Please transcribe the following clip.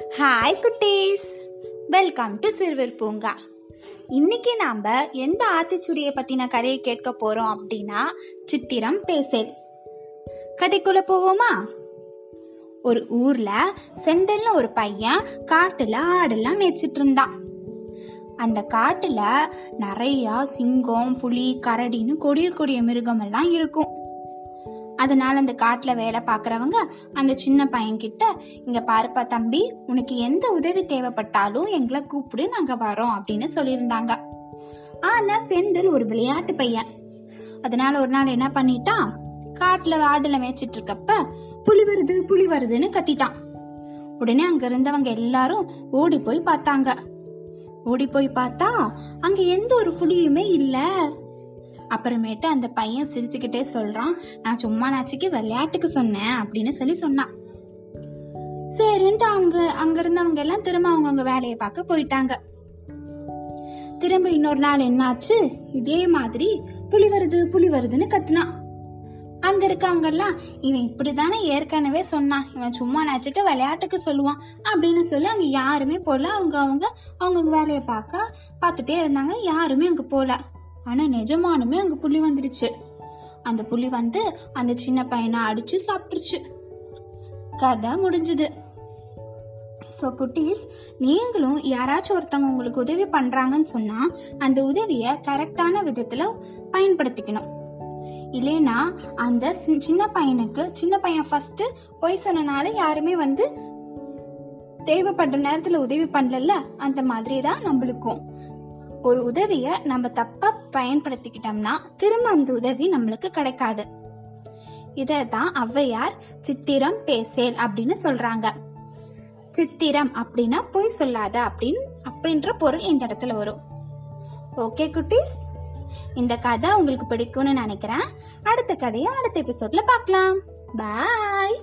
Hi குட்டீஸ். Welcome to சிறுவர் பூங்கா இன்னைக்கு நாம எந்த ஆத்திச்சுடியை பத்தின கதையை கேட்க போறோம் அப்படின்னா சித்திரம் பேசல். கதைக்குள்ள போவோமா? ஒரு ஊர்ல செந்தல்னு ஒரு பையன் காட்டுல ஆடெல்லாம் மேய்ச்சிட்டு இருந்தான். அந்த காட்டுல நிறைய சிங்கம் புலி கரடின்னு கொடிய கொடிய மிருகமெல்லாம் இருக்கும். அதனால அந்த காட்டில் வேலை பார்க்குறவங்க அந்த சின்ன பையன்கிட்ட இங்கே பாருப்பா தம்பி உனக்கு எந்த உதவி தேவைப்பட்டாலும் எங்களை கூப்பிடு நாங்கள் வரோம் அப்படின்னு சொல்லியிருந்தாங்க. ஆனா செந்தில் ஒரு விளையாட்டு பையன். அதனால ஒரு நாள் என்ன பண்ணிட்டான்? காட்டுல ஆடுல மேய்ச்சிட்டு இருக்கப்ப புலி வருது புலி வருதுன்னு கத்திட்டான். உடனே அங்க இருந்தவங்க எல்லாரும் ஓடி போய் பார்த்தாங்க. ஓடி போய் பார்த்தா அங்க எந்த ஒரு புலியுமே இல்லை. அப்புறமேட்டு அந்த பையன் சிரிச்சுக்கிட்டே சொல்கிறான் நான் சும்மா நாச்சிக்கு விளையாட்டுக்கு சொன்னேன் அப்படின்னு சொல்லி சொன்னான். சரின்ட்டு அவங்க அங்க இருந்தவங்க எல்லாம் திரும்ப அவங்கவுங்க வேலையை பார்க்க போயிட்டாங்க. திரும்ப இன்னொரு நாள் என்னாச்சு? இதே மாதிரி புலி வருது புலி வருதுன்னு கத்துனான். அங்க இருக்கவங்க எல்லாம் இவன் இப்படிதானே ஏற்கனவே சொன்னான் இவன் சும்மா நினைச்சிட்டு விளையாட்டுக்கு சொல்லுவான் அப்படின்னு சொல்லி அங்க யாருமே போல அவங்க அவங்க அவங்க வேலையை பார்க்க பார்த்துட்டே இருந்தாங்க யாருமே அங்க போல. ஆனா நிஜமானுமே அங்க புலி வந்துடுச்சு அந்த புலி வந்து அந்த சின்ன பையனை அடிச்சு சாப்பிட்டுருச்சு. கதை முடிஞ்சது. ஸோ குட்டீஸ் நீங்களும் யாராச்சும் ஒருத்தவங்க உங்களுக்கு உதவி பண்ணுறாங்கன்னு சொன்னால் அந்த உதவியை கரெக்டான விதத்தில் பயன்படுத்திக்கணும். இல்லைன்னா அந்த சின்ன பையனுக்கு சின்ன பையன் ஃபஸ்ட்டு பொய் சொன்னனால யாருமே வந்து தேவைப்படுற நேரத்தில் உதவி பண்ணல அந்த மாதிரி தான் நம்மளுக்கும். ஒரு உதவிய நம்ம தப்பா பயன்படுத்திக்கிட்டோம்னா திரும்ப அந்த உதவி நம்மளுக்கு கிடைக்காது. இதை தான் ஔவையார் சித்திரம் பேசேல் அப்படின்னு சொல்றாங்க. சித்திரம் அப்படின்னா பொய் சொல்லாத அப்படின்னு அப்படின்ற பொருள் இந்த இடத்துல வரும். ஓகே குட்டீஸ்? இந்த கதை உங்களுக்கு பிடிக்கும்னு நினைக்கிறேன். அடுத்த கதையை அடுத்த எபிசோட்ல பார்க்கலாம். பாய்